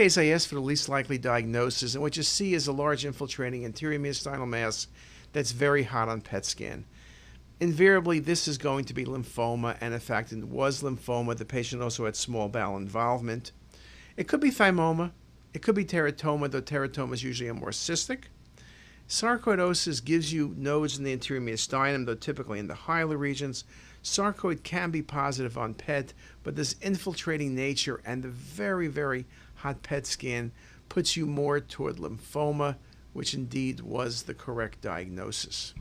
case, I asked for the least likely diagnosis, and what you see is a large infiltrating anterior mediastinal mass that's very hot on PET scan. Invariably, this is going to be lymphoma, and in fact, it was lymphoma. The patient also had small bowel involvement. It could be thymoma. It could be teratoma, though teratoma is usually a more cystic. Sarcoidosis gives you nodes in the anterior mediastinum, though typically in the hilar regions. Sarcoid can be positive on PET, but this infiltrating nature and the very, very hot PET scan puts you more toward lymphoma, which indeed was the correct diagnosis.